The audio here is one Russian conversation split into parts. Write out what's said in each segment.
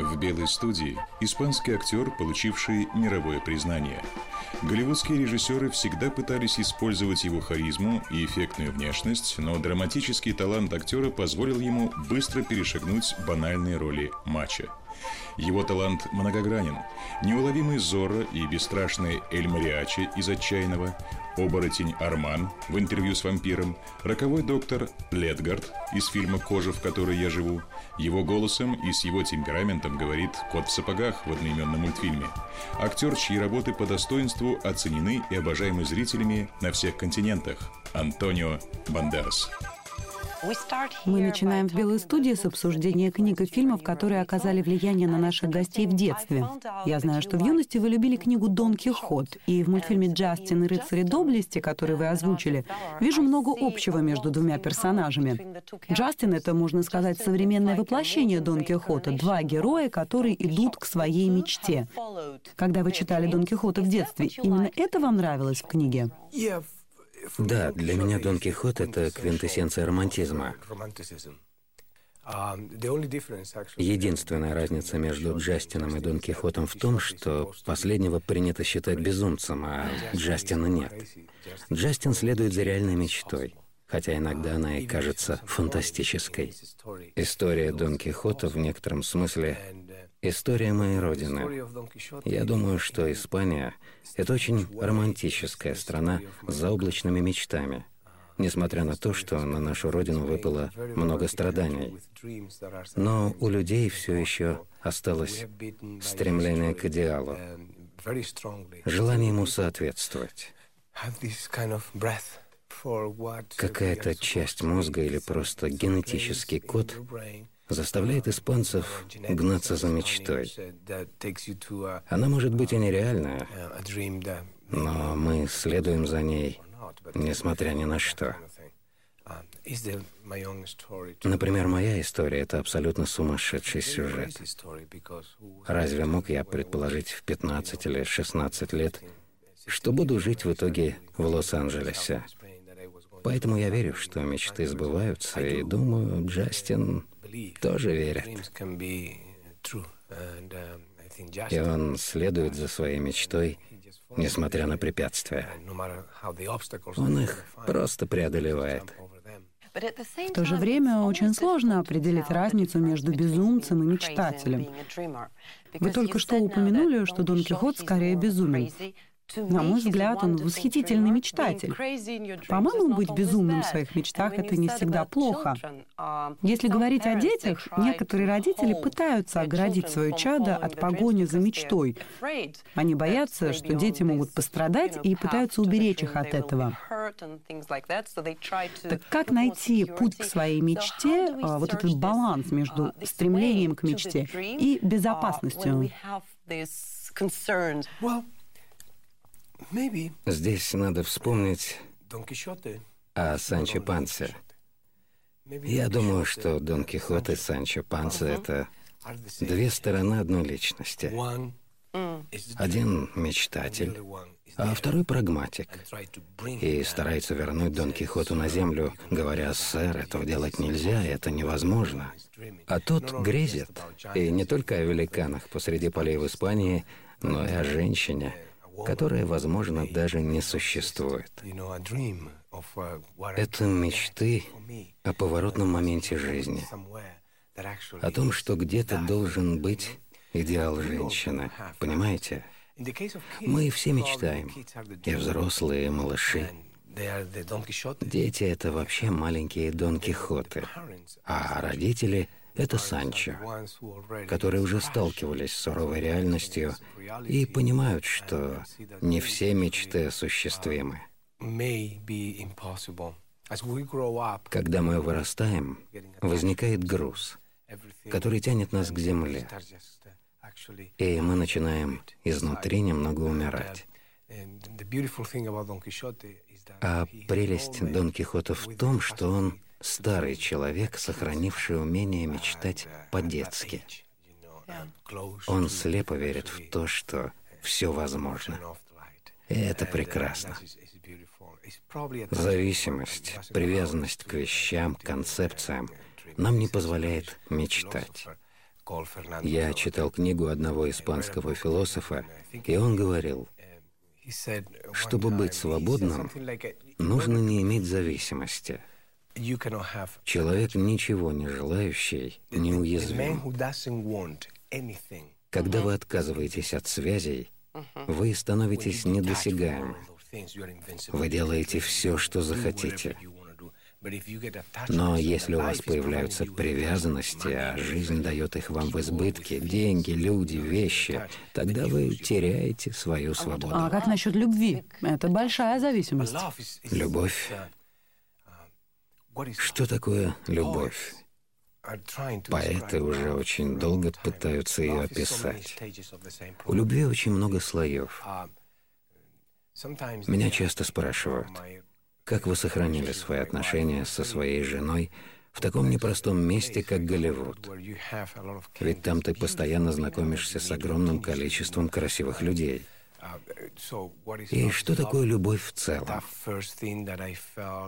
В «Белой студии» испанский актер, получивший мировое признание. Голливудские режиссеры всегда пытались использовать его харизму и эффектную внешность, но драматический талант актера позволил ему быстро перешагнуть банальные роли матча. Его талант многогранен. Неуловимый Зорро и бесстрашный Эль Мариачи из «Отчаянного», оборотень Арман в интервью с вампиром, роковой доктор Ледгард из фильма «Кожа, в которой я живу». Его голосом и с его темпераментом говорит «Кот в сапогах» в одноименном мультфильме. Актер, чьи работы по достоинству оценены и обожаемы зрителями на всех континентах – Антонио Бандерас. Мы начинаем в Белой студии с обсуждения книг и фильмов, которые оказали влияние на наших гостей в детстве. Я знаю, что в юности вы любили книгу «Дон Кихот», и в мультфильме «Джастин и рыцари доблести», который вы озвучили, вижу много общего между двумя персонажами. Джастин — это, можно сказать, современное воплощение Дон Кихота, два героя, которые идут к своей мечте. Когда вы читали Дон Кихота в детстве, именно это вам нравилось в книге? Да, для меня Дон Кихот — это квинтэссенция романтизма. Единственная разница между Джастином и Дон Кихотом в том, что последнего принято считать безумцем, а Джастина нет. Джастин следует за реальной мечтой, хотя иногда она и кажется фантастической. История Дон Кихота в некотором смысле — история моей родины. Я думаю, что Испания — это очень романтическая страна с заоблачными мечтами, несмотря на то, что на нашу родину выпало много страданий. Но у людей все еще осталось стремление к идеалу, желание ему соответствовать. Какая-то часть мозга или просто генетический код заставляет испанцев гнаться за мечтой. Она может быть и нереальная, но мы следуем за ней, несмотря ни на что. Например, моя история — это абсолютно сумасшедший сюжет. Разве мог я предположить в 15 или 16 лет, что буду жить в итоге в Лос-Анджелесе? Поэтому я верю, что мечты сбываются, и думаю, Джастин тоже верит. И он следует за своей мечтой, несмотря на препятствия. Он их просто преодолевает. В то же время очень сложно определить разницу между безумцем и мечтателем. Вы только что упомянули, что Дон Кихот скорее безумен. На мой взгляд, он восхитительный мечтатель. По-моему, быть безумным в своих мечтах — это не всегда плохо. Если говорить о детях, некоторые родители пытаются оградить свое чадо от погони за мечтой. Они боятся, что дети могут пострадать и пытаются уберечь их от этого. Так как найти путь к своей мечте, а, вот этот баланс между стремлением к мечте и безопасностью? Здесь надо вспомнить о Санчо Пансе. Я думаю, что Дон Кихот и Санчо Панса — это две стороны одной личности. Один мечтатель, а второй прагматик. И старается вернуть Дон Кихоту на землю, говоря, «Сэр, этого делать нельзя, это невозможно». А тот грезит, и не только о великанах посреди полей в Испании, но и о женщине — которая, возможно, даже не существует. Это мечты о поворотном моменте жизни, о том, что где-то должен быть идеал женщины, понимаете? Мы все мечтаем, и взрослые, и малыши. Дети — это вообще маленькие Дон Кихоты, а родители — это Санчо, которые уже сталкивались с суровой реальностью и понимают, что не все мечты осуществимы. Когда мы вырастаем, возникает груз, который тянет нас к земле. И мы начинаем изнутри немного умирать. А прелесть Дон Кихота в том, что он старый человек, сохранивший умение мечтать по-детски. Он слепо верит в то, что все возможно. И это прекрасно. Зависимость, привязанность к вещам, концепциям нам не позволяет мечтать. Я читал книгу одного испанского философа, и он говорил, чтобы быть свободным, нужно не иметь зависимости. Человек, ничего не желающий, неуязвим. Когда вы отказываетесь от связей, вы становитесь недосягаемы. Вы делаете все, что захотите. Но если у вас появляются привязанности, а жизнь дает их вам в избытке, деньги, люди, вещи, тогда вы теряете свою свободу. А как насчет любви? Это большая зависимость. Любовь. Что такое любовь? Поэты уже очень долго пытаются ее описать. У любви очень много слоев. Меня часто спрашивают, как вы сохранили свои отношения со своей женой в таком непростом месте, как Голливуд? Ведь там ты постоянно знакомишься с огромным количеством красивых людей. И что такое любовь в целом?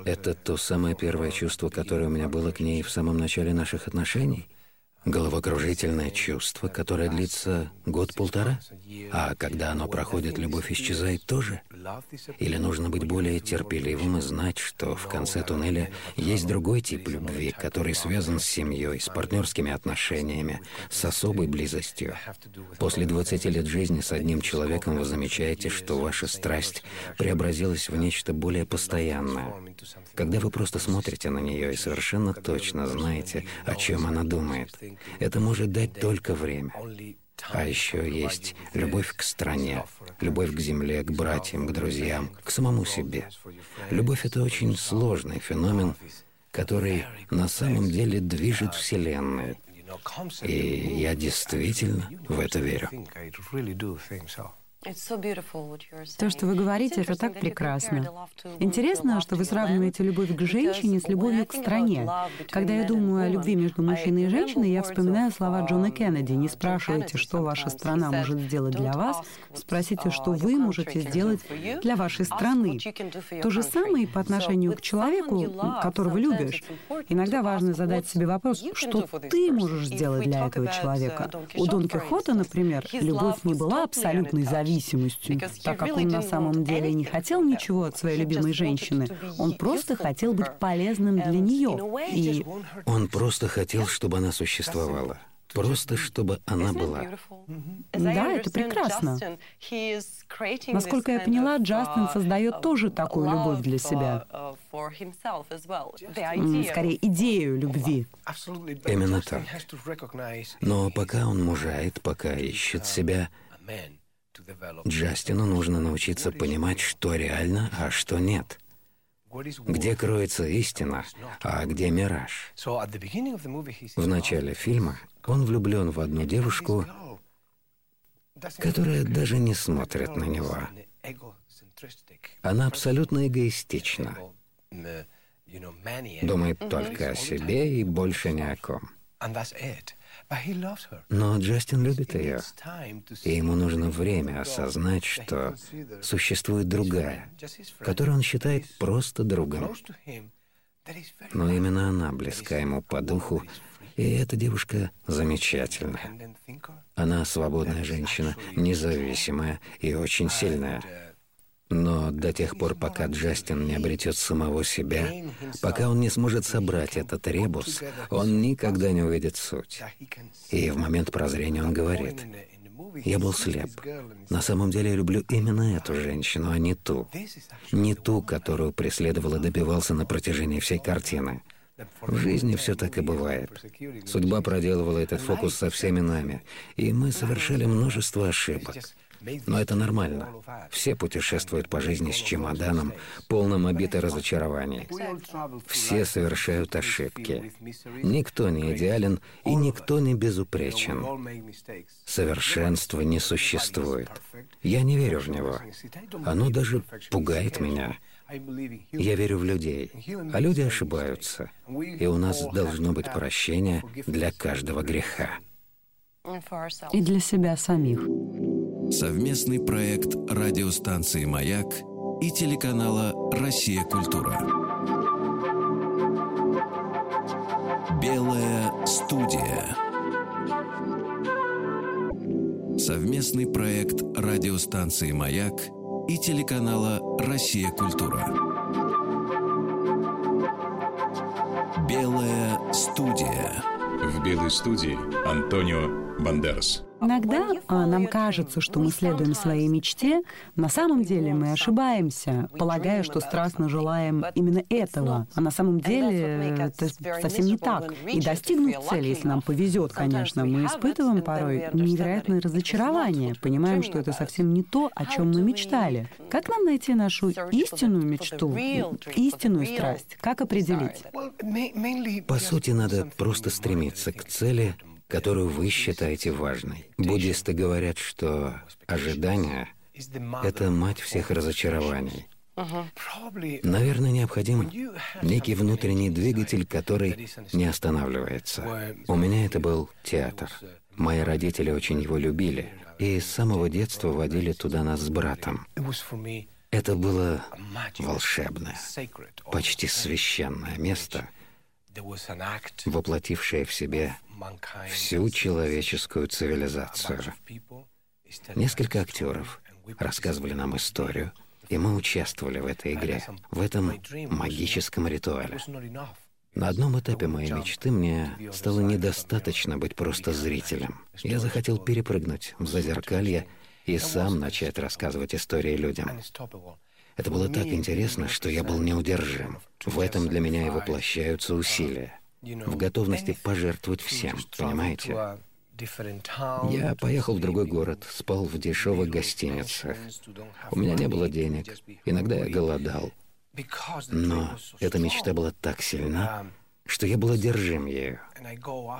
Это то самое первое чувство, которое у меня было к ней в самом начале наших отношений — Головокружительное чувство, которое длится год-полтора? А когда оно проходит, любовь исчезает тоже? Или нужно быть более терпеливым и знать, что в конце туннеля есть другой тип любви, который связан с семьей, с партнерскими отношениями, с особой близостью? После 20 лет жизни с одним человеком вы замечаете, что ваша страсть преобразилась в нечто более постоянное. Когда вы просто смотрите на нее и совершенно точно знаете, о чем она думает — это может дать только время. А еще есть любовь к стране, любовь к земле, к братьям, к друзьям, к самому себе. Любовь — это очень сложный феномен, который на самом деле движет Вселенной. И я действительно в это верю. То, что вы говорите, это так прекрасно. Интересно, что вы сравниваете любовь к женщине с любовью к стране. Когда я думаю о любви между мужчиной и женщиной, я вспоминаю слова Джона Кеннеди. Не спрашивайте, что ваша страна может сделать для вас, спросите, что вы можете сделать для вашей страны. То же самое и по отношению к человеку, которого любишь. Иногда важно задать себе вопрос, что ты можешь сделать для этого человека. У Дон Кихота, например, любовь не была абсолютной зависимостью зависимостью, так как он на самом деле не хотел ничего от своей любимой женщины. Он просто хотел быть полезным для нее. И он просто хотел, чтобы она существовала. Просто чтобы она была. Да, это прекрасно. Насколько я поняла, Джастин создает тоже такую любовь для себя. Скорее, идею любви. Именно так. Но пока он мужает, пока ищет себя, Джастину нужно научиться понимать, что реально, а что нет. Где кроется истина, а где мираж. В начале фильма он влюблен в одну девушку, которая даже не смотрит на него. Она абсолютно эгоистична. Думает только о себе и больше ни о ком. Но Джастин любит ее, и ему нужно время осознать, что существует другая, которую он считает просто другом. Но именно она близка ему по духу, и эта девушка замечательная. Она свободная женщина, независимая и очень сильная. Но до тех пор, пока Джастин не обретет самого себя, пока он не сможет собрать этот ребус, он никогда не увидит суть. И в момент прозрения он говорит, «Я был слеп. На самом деле я люблю именно эту женщину, а не ту. Не ту, которую преследовал и добивался на протяжении всей картины». В жизни все так и бывает. Судьба проделывала этот фокус со всеми нами, и мы совершали множество ошибок. Но это нормально. Все путешествуют по жизни с чемоданом, полным обитой разочарований. Все совершают ошибки. Никто не идеален и никто не безупречен. Совершенства не существует. Я не верю в него. Оно даже пугает меня. Я верю в людей, а люди ошибаются, и у нас должно быть прощение для каждого греха. И для себя самих. Совместный проект радиостанции «Маяк» и телеканала «Россия. Культура». Белая студия. Совместный проект радиостанции «Маяк» и телеканала «Россия. Культура». Белая студия. В белой студии Антонио Бандерас. Иногда а, нам кажется, что мы следуем своей мечте, на самом деле мы ошибаемся, полагая, что страстно желаем именно этого. А на самом деле это совсем не так. И достигнуть цели, если нам повезет, конечно, мы испытываем порой невероятное разочарование, понимаем, что это совсем не то, о чем мы мечтали. Как нам найти нашу истинную мечту, истинную страсть? Как определить? По сути, надо просто стремиться к цели, которую вы считаете важной. Буддисты говорят, что ожидание — это мать всех разочарований. Наверное, необходим некий внутренний двигатель, который не останавливается. У меня это был театр. Мои родители очень его любили, и с самого детства водили туда нас с братом. Это было волшебное, почти священное место, воплотившее в себе всю человеческую цивилизацию. Несколько актеров рассказывали нам историю, и мы участвовали в этой игре, в этом магическом ритуале. На одном этапе моей мечты мне стало недостаточно быть просто зрителем. Я захотел перепрыгнуть в зазеркалье и сам начать рассказывать истории людям. Это было так интересно, что я был неудержим. В этом для меня и воплощаются усилия в готовности пожертвовать всем, понимаете? Я поехал в другой город, спал в дешевых гостиницах. У меня не было денег, иногда я голодал. Но эта мечта была так сильна, что я был одержим ею.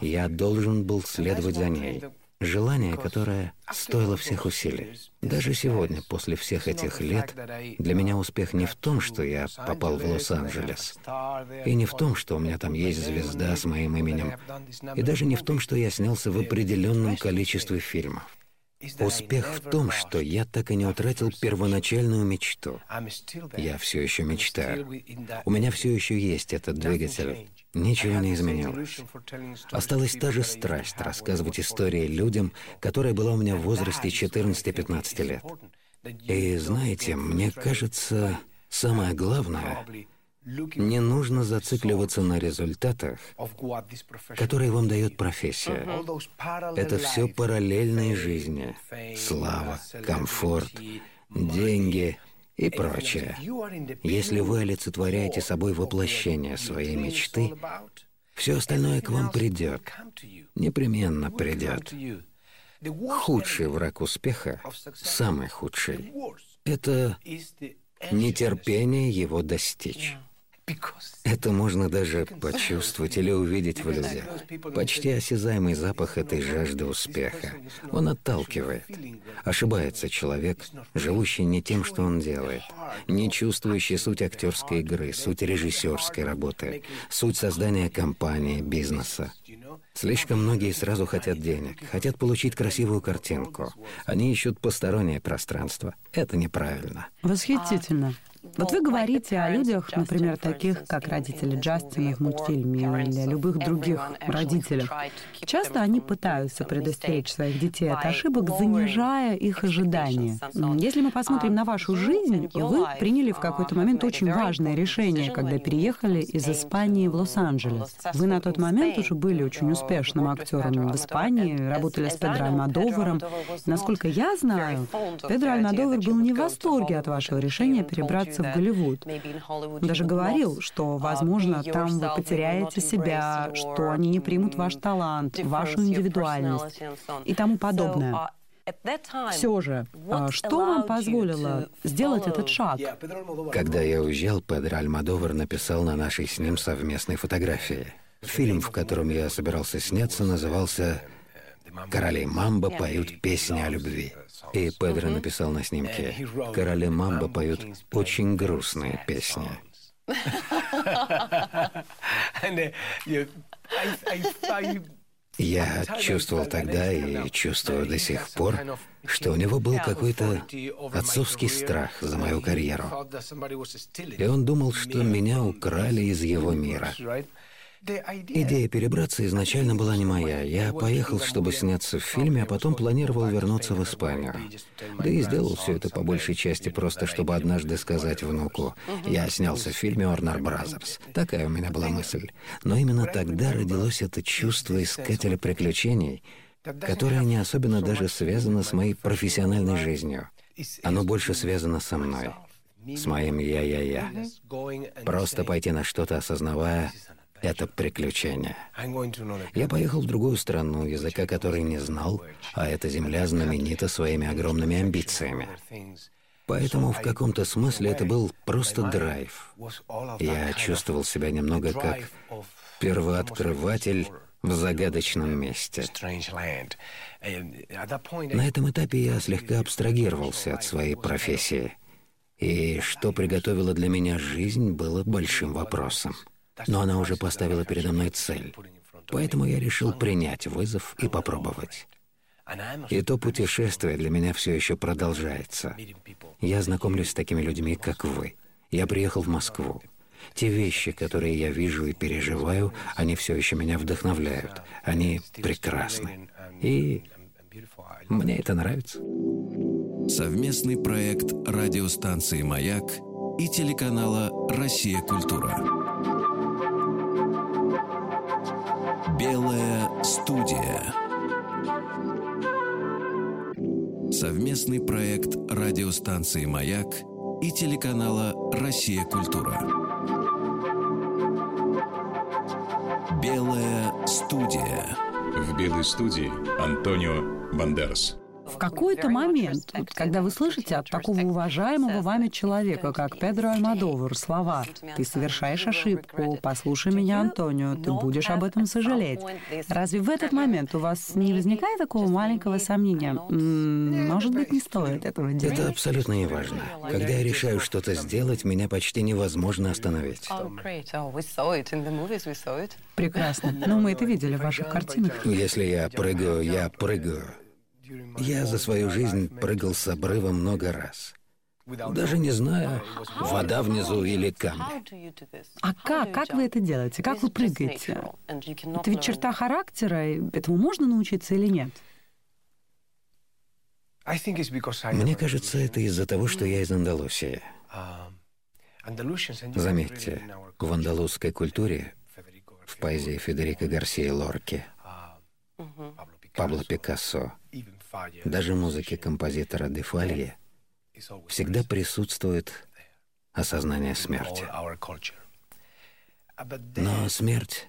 Я должен был следовать за ней. Желание, которое стоило всех усилий. Даже сегодня, после всех этих лет, для меня успех не в том, что я попал в Лос-Анджелес, и не в том, что у меня там есть звезда с моим именем, и даже не в том, что я снялся в определенном количестве фильмов. Успех в том, что я так и не утратил первоначальную мечту. Я все еще мечтаю. У меня все еще есть этот двигатель. Ничего не изменилось. Осталась та же страсть рассказывать истории людям, которая была у меня в возрасте 14-15 лет. И знаете, мне кажется, самое главное — не нужно зацикливаться на результатах, которые вам дает профессия. Это все параллельные жизни. Слава, комфорт, деньги — и прочее. Если вы олицетворяете собой воплощение своей мечты, все остальное к вам придет, непременно придет. Худший враг успеха, самый худший, это нетерпение его достичь. Это можно даже почувствовать или увидеть в людях. Почти осязаемый запах этой жажды успеха. Он отталкивает. Ошибается человек, живущий не тем, что он делает, не чувствующий суть актерской игры, суть режиссерской работы, суть создания компании, бизнеса. Слишком многие сразу хотят денег, хотят получить красивую картинку. Они ищут постороннее пространство. Это неправильно. Восхитительно. Вот вы говорите о людях, например, таких, как родители Джастина в мультфильме или любых других родителях. Часто они пытаются предостеречь своих детей от ошибок, занижая их ожидания. Если мы посмотрим на вашу жизнь, вы приняли в какой-то момент очень важное решение, когда переехали из Испании в Лос-Анджелес. Вы на тот момент уже были очень успешным актером в Испании, работали с Педро Альмадоваром. Насколько я знаю, Педро Альмадовар был не в восторге от вашего решения перебраться переселиться в Голливуд. Он даже говорил, что, возможно, там вы потеряете себя, что они не примут ваш талант, вашу индивидуальность и тому подобное. Все же, а что вам позволило сделать этот шаг? Когда я уезжал, Педро Альмадовар написал на нашей с ним совместной фотографии. Фильм, в котором я собирался сняться, назывался «Короли Мамба поют песни о любви». И Педро написал на снимке «Короли Мамба поют очень грустные песни». Я чувствовал тогда и чувствую до сих пор, что у него был какой-то отцовский страх за мою карьеру. И он думал, что меня украли из его мира. Идея перебраться изначально была не моя. Я поехал, чтобы сняться в фильме, а потом планировал вернуться в Испанию. Да и сделал все это по большей части просто, чтобы однажды сказать внуку, я снялся в фильме «Warner Brothers». Такая у меня была мысль. Но именно тогда родилось это чувство искателя приключений, которое не особенно даже связано с моей профессиональной жизнью. Оно больше связано со мной, с моим «я-я-я». Просто пойти на что-то, осознавая, это приключение. Я поехал в другую страну, языка которой не знал, а эта земля знаменита своими огромными амбициями. Поэтому в каком-то смысле это был просто драйв. Я чувствовал себя немного как первооткрыватель в загадочном месте. На этом этапе я слегка абстрагировался от своей профессии. И что приготовила для меня жизнь, было большим вопросом. Но она уже поставила передо мной цель. Поэтому я решил принять вызов и попробовать. И то путешествие для меня все еще продолжается. Я знакомлюсь с такими людьми, как вы. Я приехал в Москву. Те вещи, которые я вижу и переживаю, они все еще меня вдохновляют. Они прекрасны. И мне это нравится. Совместный проект радиостанции «Маяк» и телеканала «Россия. Культура». Белая студия. Совместный проект радиостанции «Маяк» и телеканала «Россия. Культура». Белая студия. В белой студии Антонио Бандерас какой-то момент, когда вы слышите от такого уважаемого вами человека, как Педро Альмадовар, слова «Ты совершаешь ошибку, послушай меня, Антонио, ты будешь об этом сожалеть». Разве в этот момент у вас не возникает такого маленького сомнения? Может быть, не стоит этого делать? Это абсолютно не важно. Когда я решаю что-то сделать, меня почти невозможно остановить. Прекрасно. Ну, мы это видели в ваших картинах. Если я прыгаю, я прыгаю. Я за свою жизнь прыгал с обрыва много раз. Даже не зная, вода внизу или камни. А как? Как вы это делаете? Как вы прыгаете? Это ведь черта характера, этому можно научиться или нет? Мне кажется, это из-за того, что я из Андалусии. Заметьте, в андалузской культуре, в поэзии Федерико Гарсия Лорки, Пабло Пикассо, даже музыке композитора Дефалье всегда присутствует осознание смерти. Но смерть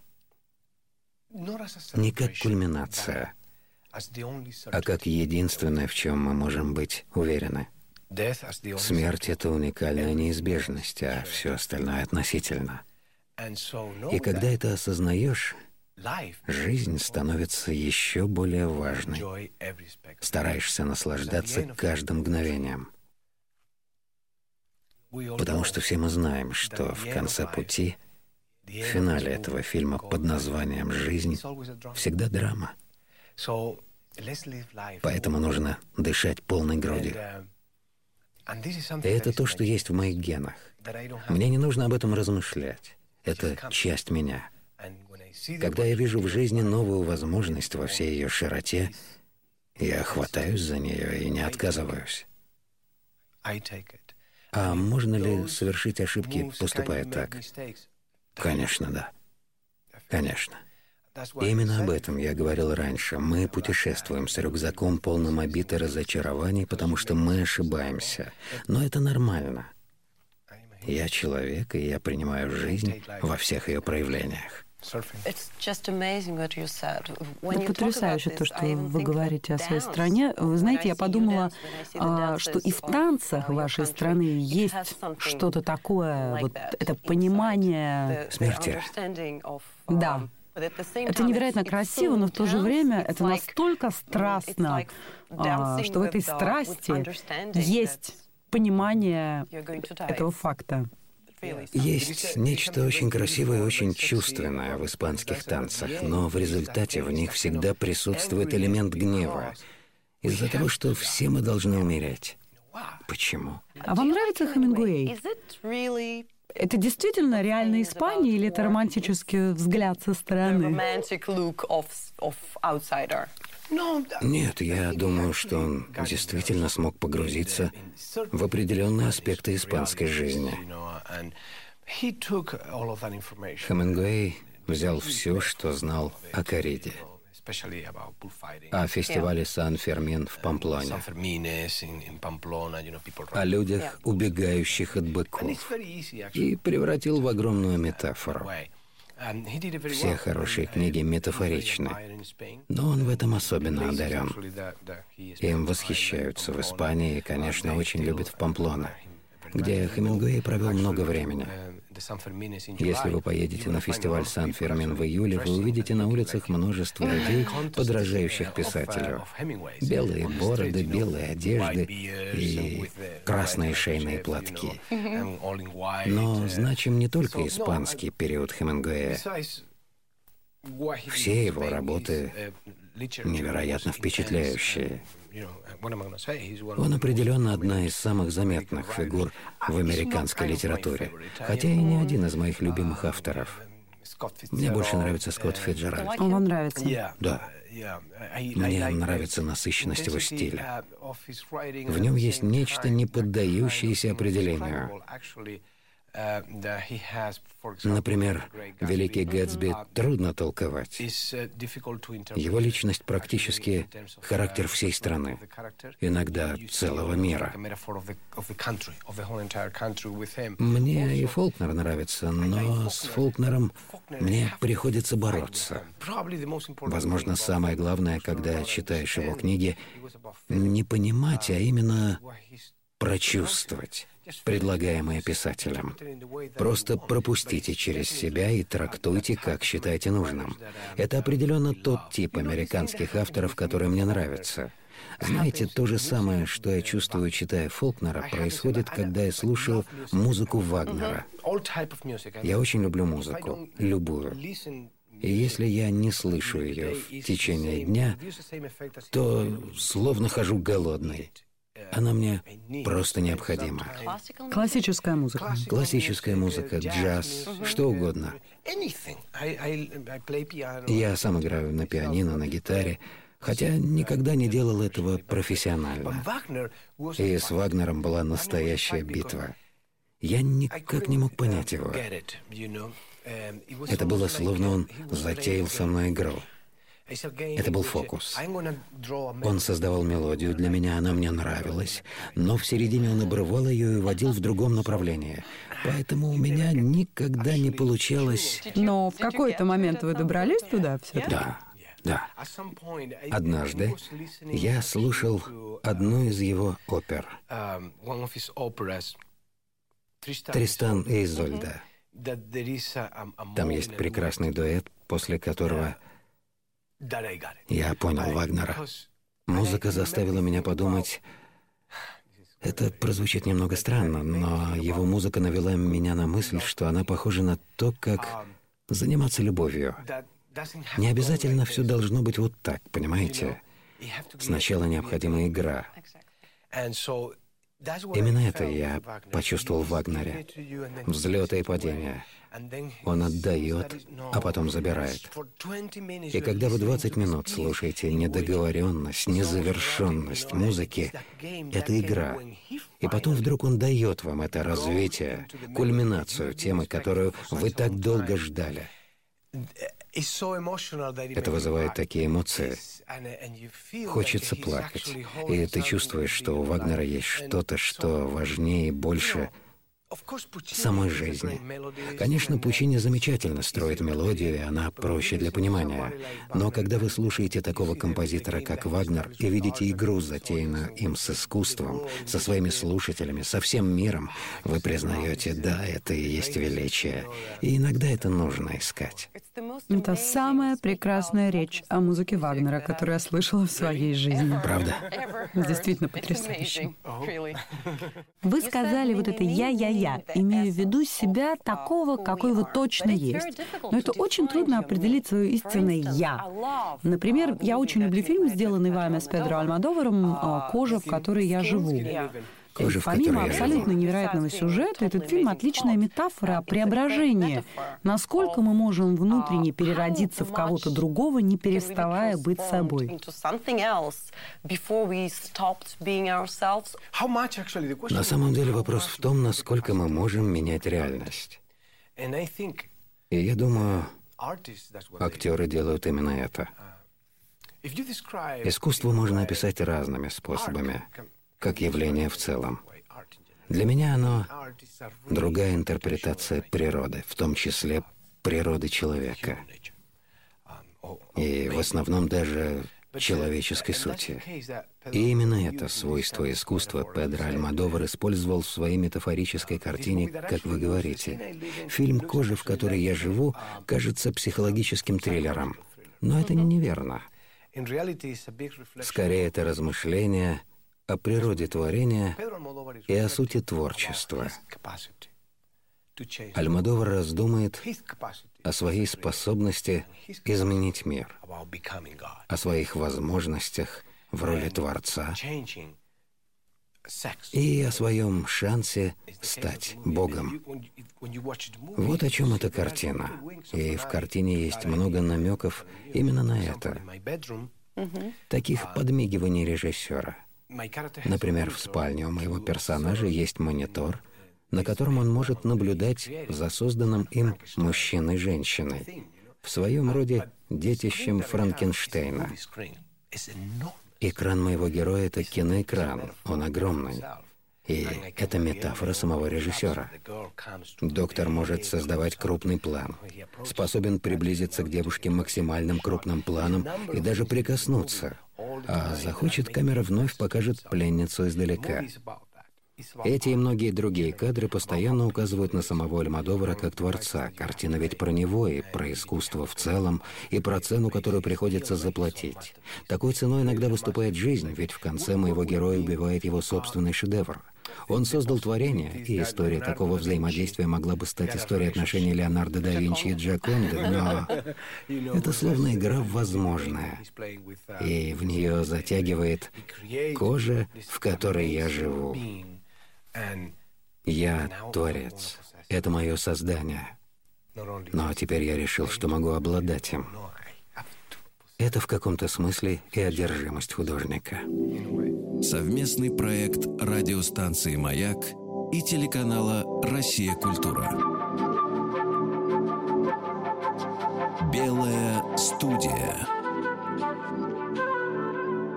не как кульминация, а как единственное, в чем мы можем быть уверены. Смерть — это уникальная неизбежность, а все остальное относительно. И когда это осознаешь, жизнь становится еще более важной. Стараешься наслаждаться каждым мгновением. Потому что все мы знаем, что в конце пути, в финале этого фильма под названием «Жизнь» всегда драма. Поэтому нужно дышать полной грудью. И это то, что есть в моих генах. Мне не нужно об этом размышлять. Это часть меня. Когда я вижу в жизни новую возможность во всей ее широте, я хватаюсь за нее и не отказываюсь. А можно ли совершить ошибки, поступая так? Конечно, да. Конечно. Именно об этом я говорил раньше. Мы путешествуем с рюкзаком, полным обид и разочарований, потому что мы ошибаемся. Но это нормально. Я человек, и я принимаю жизнь во всех ее проявлениях. Это потрясающе то, что вы говорите о своей стране. Вы знаете, я подумала, а, что и в танцах вашей страны есть что-то такое, вот это понимание смерти. Да. Это невероятно красиво, но в то же время это настолько страстно, а, что в этой страсти есть понимание этого факта. Есть нечто очень красивое и очень чувственное в испанских танцах, но в результате в них всегда присутствует элемент гнева из-за того, что все мы должны умереть. Почему? А вам нравится Хемингуэй? Это действительно реальная Испания или это романтический взгляд со стороны? Нет, я думаю, что он действительно смог погрузиться в определенные аспекты испанской жизни. Хемингуэй взял все, что знал о кориде, о фестивале Сан-Фермин в Памплоне, о людях, убегающих от быков, и превратил в огромную метафору. Все хорошие книги метафоричны, но он в этом особенно одарен. Им восхищаются в Испании и, конечно, очень любят в Памплоне, где Хемингуэй провел много времени. Если вы поедете на фестиваль Сан-Фермин в июле, вы увидите на улицах множество людей, подражающих писателю. Белые бороды, белые одежды и красные шейные платки. Но значим не только испанский период Хемингуэя. Все его работы невероятно впечатляющие. Он определенно одна из самых заметных фигур в американской литературе, хотя и не один из моих любимых авторов. Мне больше нравится Скотт Фиджеральд. Он вам нравится? Да. Мне нравится насыщенность его стиля. В нем есть нечто, не поддающееся определению. Например, «Великий Гэтсби» трудно толковать. Его личность практически характер всей страны, иногда целого мира. Мне и Фолкнер нравится, но с Фолкнером мне приходится бороться. Возможно, самое главное, когда читаешь его книги, не понимать, а именно прочувствовать предлагаемые писателем. Просто пропустите через себя и трактуйте, как считаете нужным. Это определенно тот тип американских авторов, который мне нравится. Знаете, то же самое, что я чувствую, читая Фолкнера, происходит, когда я слушал музыку Вагнера. Я очень люблю музыку, любую. И если я не слышу ее в течение дня, то словно хожу голодный. Она мне просто необходима. Классическая музыка. Классическая музыка, джаз, что угодно. Я сам играю на пианино, на гитаре, хотя никогда не делал этого профессионально. И с Вагнером была настоящая битва. Я никак не мог понять его. Это было словно он затеял со мной игру. Это был фокус. Он создавал мелодию для меня, она мне нравилась, но в середине он обрывал ее и водил в другом направлении. Поэтому у меня никогда не получалось... Но в какой-то момент вы добрались туда все Да, да. Однажды я слушал одну из его опер. «Тристан и Изольда». Там есть прекрасный дуэт, после которого я понял Вагнера. Музыка заставила меня подумать... Это прозвучит немного странно, но его музыка навела меня на мысль, что она похожа на то, как заниматься любовью. Не обязательно все должно быть вот так, понимаете? Сначала необходима игра. Именно это я почувствовал в Вагнере. Взлеты и падения. Он отдает, а потом забирает. И когда вы 20 минут слушаете недоговоренность, незавершенность музыки, это игра. И потом вдруг он дает вам это развитие, кульминацию темы, которую вы так долго ждали. Это вызывает такие эмоции. Хочется плакать. И ты чувствуешь, что у Вагнера есть что-то, что важнее и больше самой жизни. Конечно, Пучини замечательно строит мелодию, и она проще для понимания. Но когда вы слушаете такого композитора, как Вагнер, и видите игру, затеянную им с искусством, со своими слушателями, со всем миром, вы признаете, да, это и есть величие. И иногда это нужно искать. Это самая прекрасная речь о музыке Вагнера, которую я слышала в своей жизни. Правда? Действительно потрясающе. Вы сказали вот это «я-я-я», имея в виду себя такого, какой вы точно есть. Но это очень трудно определить свое истинное «я». Например, я очень люблю фильм, сделанный вами с Педро Альмадоваром «Кожа, в которой я живу». Кожа, в Помимо абсолютно невероятного сюжета, этот фильм отличная метафора о преображении. Насколько мы можем внутренне переродиться в кого-то другого, не переставая быть собой. На самом деле вопрос в том, насколько мы можем менять реальность. И я думаю, актеры делают именно это. Искусство можно описать разными способами, как явление в целом. Для меня оно другая интерпретация природы, в том числе природы человека. И в основном даже человеческой сути. И именно это свойство искусства Педро Альмадовар использовал в своей метафорической картине, как вы говорите. Фильм «Кожа, в которой я живу» кажется психологическим триллером. Но это неверно. Скорее, это размышление о природе творения и о сути творчества. Альмадовар раздумает о своей способности изменить мир, о своих возможностях в роли Творца и о своем шансе стать Богом. Вот о чем эта картина. И в картине есть много намеков именно на это. Таких подмигиваний режиссера. Например, в спальне у моего персонажа есть монитор, на котором он может наблюдать за созданным им мужчиной-женщиной, в своем роде детищем Франкенштейна. Экран моего героя — это киноэкран, он огромный. И это метафора самого режиссера. Доктор может создавать крупный план, способен приблизиться к девушке максимальным крупным планом и даже прикоснуться. А захочет, камера вновь покажет пленницу издалека. Эти и многие другие кадры постоянно указывают на самого Альмадовара как творца. Картина ведь про него и про искусство в целом, и про цену, которую приходится заплатить. Такой ценой иногда выступает жизнь, ведь в конце моего героя убивает его собственный шедевр. Он создал творение, и история такого взаимодействия могла бы стать историей отношений Леонардо да Винчи и Джаконды, но это словно игра в возможное, и в нее затягивает кожа, в которой я живу. Я творец. Это мое создание. Но теперь я решил, что могу обладать им. Это в каком-то смысле и одержимость художника. Совместный проект радиостанции «Маяк» и телеканала «Россия. Культура». Белая студия.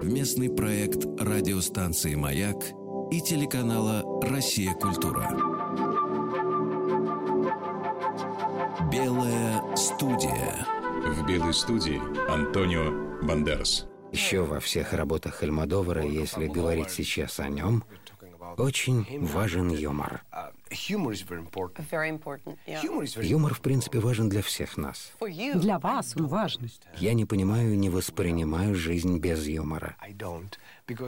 Совместный проект радиостанции «Маяк» и телеканала «Россия. Культура». Белая студия. В белой студии Антонио Бандерас. Еще во всех работах Альмадовара, если говорить сейчас о нем, очень важен юмор. Юмор, в принципе, важен для всех нас. Для вас он важен. Я не понимаю, не воспринимаю жизнь без юмора.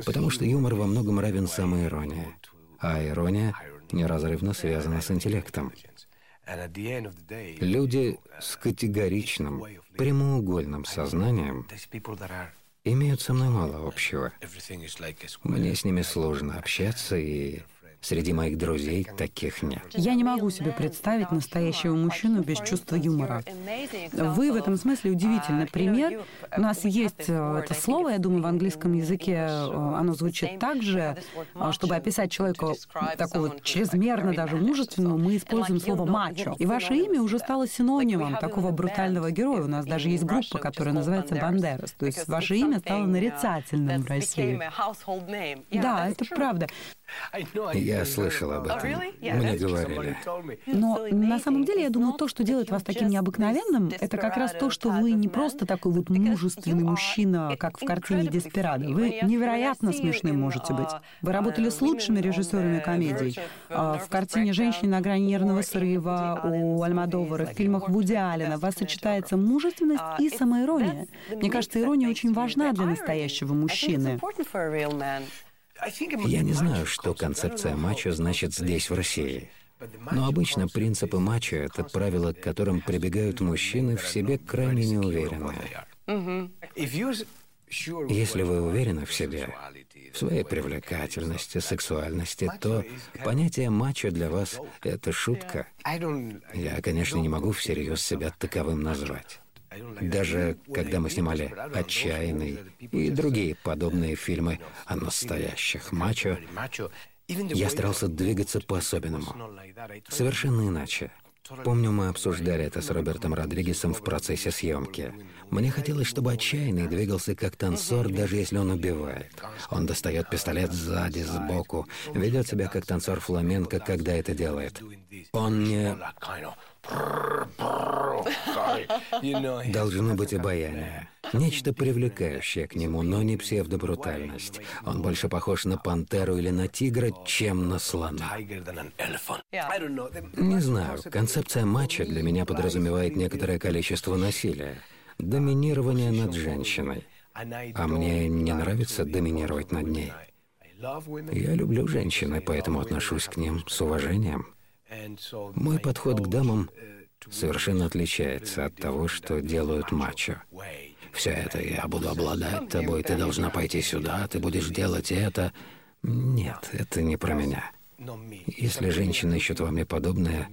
Потому что юмор во многом равен самоиронии. А ирония неразрывно связана с интеллектом. Люди с категоричным, прямоугольным сознанием имеют со мной мало общего. Мне с ними сложно общаться, и среди моих друзей таких нет. Я не могу себе представить настоящего мужчину без чувства юмора. Вы в этом смысле удивительный пример. У нас есть э, это слово, я думаю, в английском языке э, оно звучит так же. А, Чтобы описать человека такого чрезмерно даже мужественного, мы используем слово «мачо». И ваше имя уже стало синонимом такого брутального героя. У нас даже есть группа, которая называется «Бандерас». То есть ваше имя стало нарицательным в России. Да, это правда. Я слышал об этом. Мне говорили. Но на самом деле, я думаю, то, что делает вас таким необыкновенным, это как раз то, что вы не просто такой вот мужественный мужчина, как в картине «Деспирадо». Вы невероятно смешным можете быть. Вы работали с лучшими режиссерами комедий. А, в картине «Женщина на грани нервного срыва» у Альмадовара, в фильмах Вуди Аллена вас сочетается мужественность и самоирония. Мне кажется, ирония очень важна для настоящего мужчины. Я не знаю, что концепция мачо значит здесь, в России. Но обычно принципы мачо — это правила, к которым прибегают мужчины в себе крайне неуверенные. Если вы уверены в себе, в своей привлекательности, сексуальности, то понятие мачо для вас — это шутка. Я, конечно, не могу всерьез себя таковым назвать. Даже когда мы снимали «Отчаянный» и другие подобные фильмы о настоящих мачо, я старался двигаться по-особенному, совершенно иначе. Помню, мы обсуждали это с Робертом Родригесом в процессе съемки. Мне хотелось, чтобы отчаянный двигался как танцор, даже если он убивает. Он достает пистолет сзади, сбоку, ведет себя как танцор фламенко, когда это делает. Он не... Должно быть обаяние. Нечто привлекающее к нему, но не псевдобрутальность. Он больше похож на пантеру или на тигра, чем на слона. Не знаю, концепция матча для меня подразумевает некоторое количество насилия. Доминирование над женщиной. А мне не нравится доминировать над ней. Я люблю женщин, и поэтому отношусь к ним с уважением. Мой подход к дамам совершенно отличается от того, что делают мачо. Все это «я буду обладать тобой, ты должна пойти сюда, ты будешь делать это». Нет, это не про меня. Если женщины ищут во мне подобное,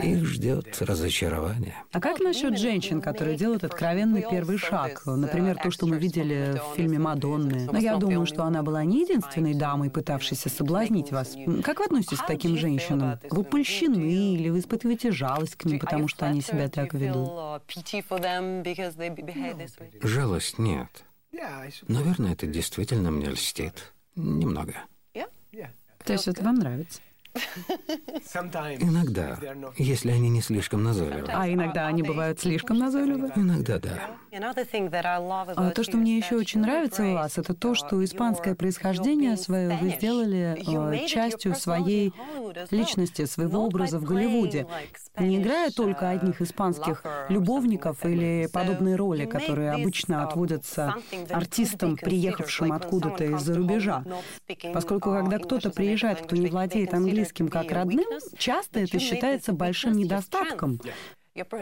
их ждет разочарование. А как насчет женщин, которые делают откровенный первый шаг? Например, то, что мы видели в фильме «Мадонны». Но я думаю, что она была не единственной дамой, пытавшейся соблазнить вас. Как вы относитесь к таким женщинам? Вы польщены или вы испытываете жалость к ним, потому что они себя так ведут? Жалость нет. Наверное, это действительно мне льстит. Немного. То есть это вам нравится? Иногда, если они не слишком назойливы. А иногда они бывают слишком назойливы? Иногда да. А то, что мне еще очень нравится у вас, это то, что испанское происхождение свое вы сделали э, частью своей личности, своего образа в Голливуде. Не играя только одних испанских любовников или подобные роли, которые обычно отводятся артистам, приехавшим откуда-то из-за рубежа. Поскольку когда кто-то приезжает, кто не владеет английским как родным, часто это считается большим недостатком.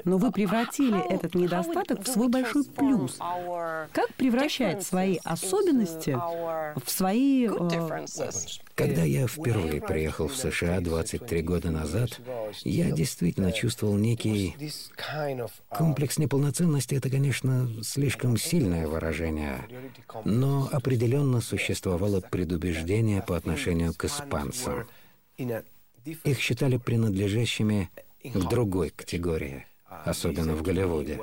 Но вы превратили этот недостаток в свой большой плюс. Как превращать свои особенности в свои... Э... Когда я впервые приехал в США 23 года назад, я действительно чувствовал некий комплекс неполноценности. Это, конечно, слишком сильное выражение, но определенно существовало предубеждение по отношению к испанцам. Их считали принадлежащими к другой категории, особенно в Голливуде.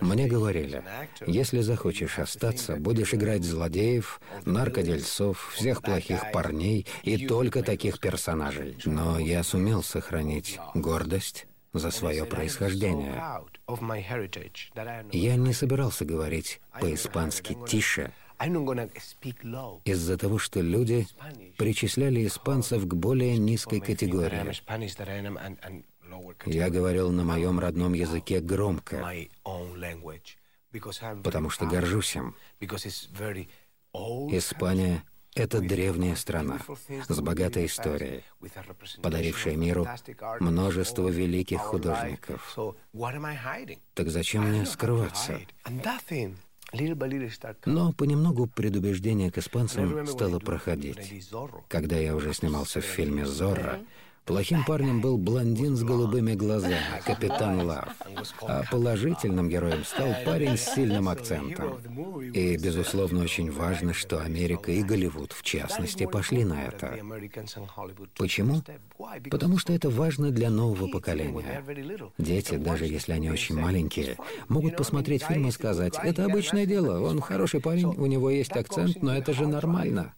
Мне говорили, если захочешь остаться, будешь играть злодеев, наркодельцов, всех плохих парней и только таких персонажей. Но я сумел сохранить гордость за свое происхождение. Я не собирался говорить по-испански «тише», из-за того, что люди причисляли испанцев к более низкой категории. Я говорил на моем родном языке громко, потому что горжусь им. Испания — это древняя страна с богатой историей, подарившая миру множество великих художников. Так зачем мне скрываться? Но понемногу предубеждение к испанцам стало проходить. Когда я уже снимался в фильме «Зорро», Плохим парнем был блондин с голубыми глазами, капитан Лав. А положительным героем стал парень с сильным акцентом. И, безусловно, очень важно, что Америка и Голливуд, в частности, пошли на это. Почему? Потому что это важно для нового поколения. Дети, даже если они очень маленькие, могут посмотреть фильм и сказать, «Это обычное дело, он хороший парень, у него есть акцент, но это же нормально».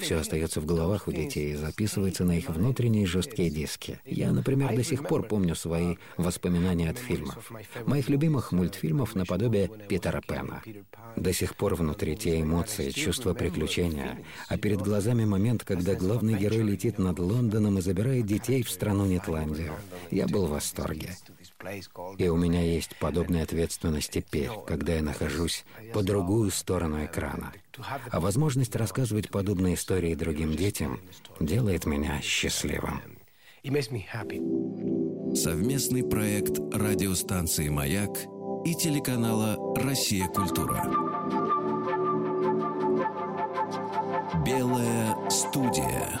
Все остается в головах у детей и записывается на их внутренние жесткие диски. Я, например, до сих пор помню свои воспоминания от фильмов. Моих любимых мультфильмов наподобие Питера Пэна. До сих пор внутри те эмоции, чувство приключения, а перед глазами момент, когда главный герой летит над Лондоном и забирает детей в страну Нетландию. Я был в восторге. И у меня есть подобная ответственность теперь, когда я нахожусь по другую сторону экрана. А возможность рассказывать подобные истории другим детям делает меня счастливым. Совместный проект радиостанции «Маяк» и телеканала «Россия. Культура». Белая студия.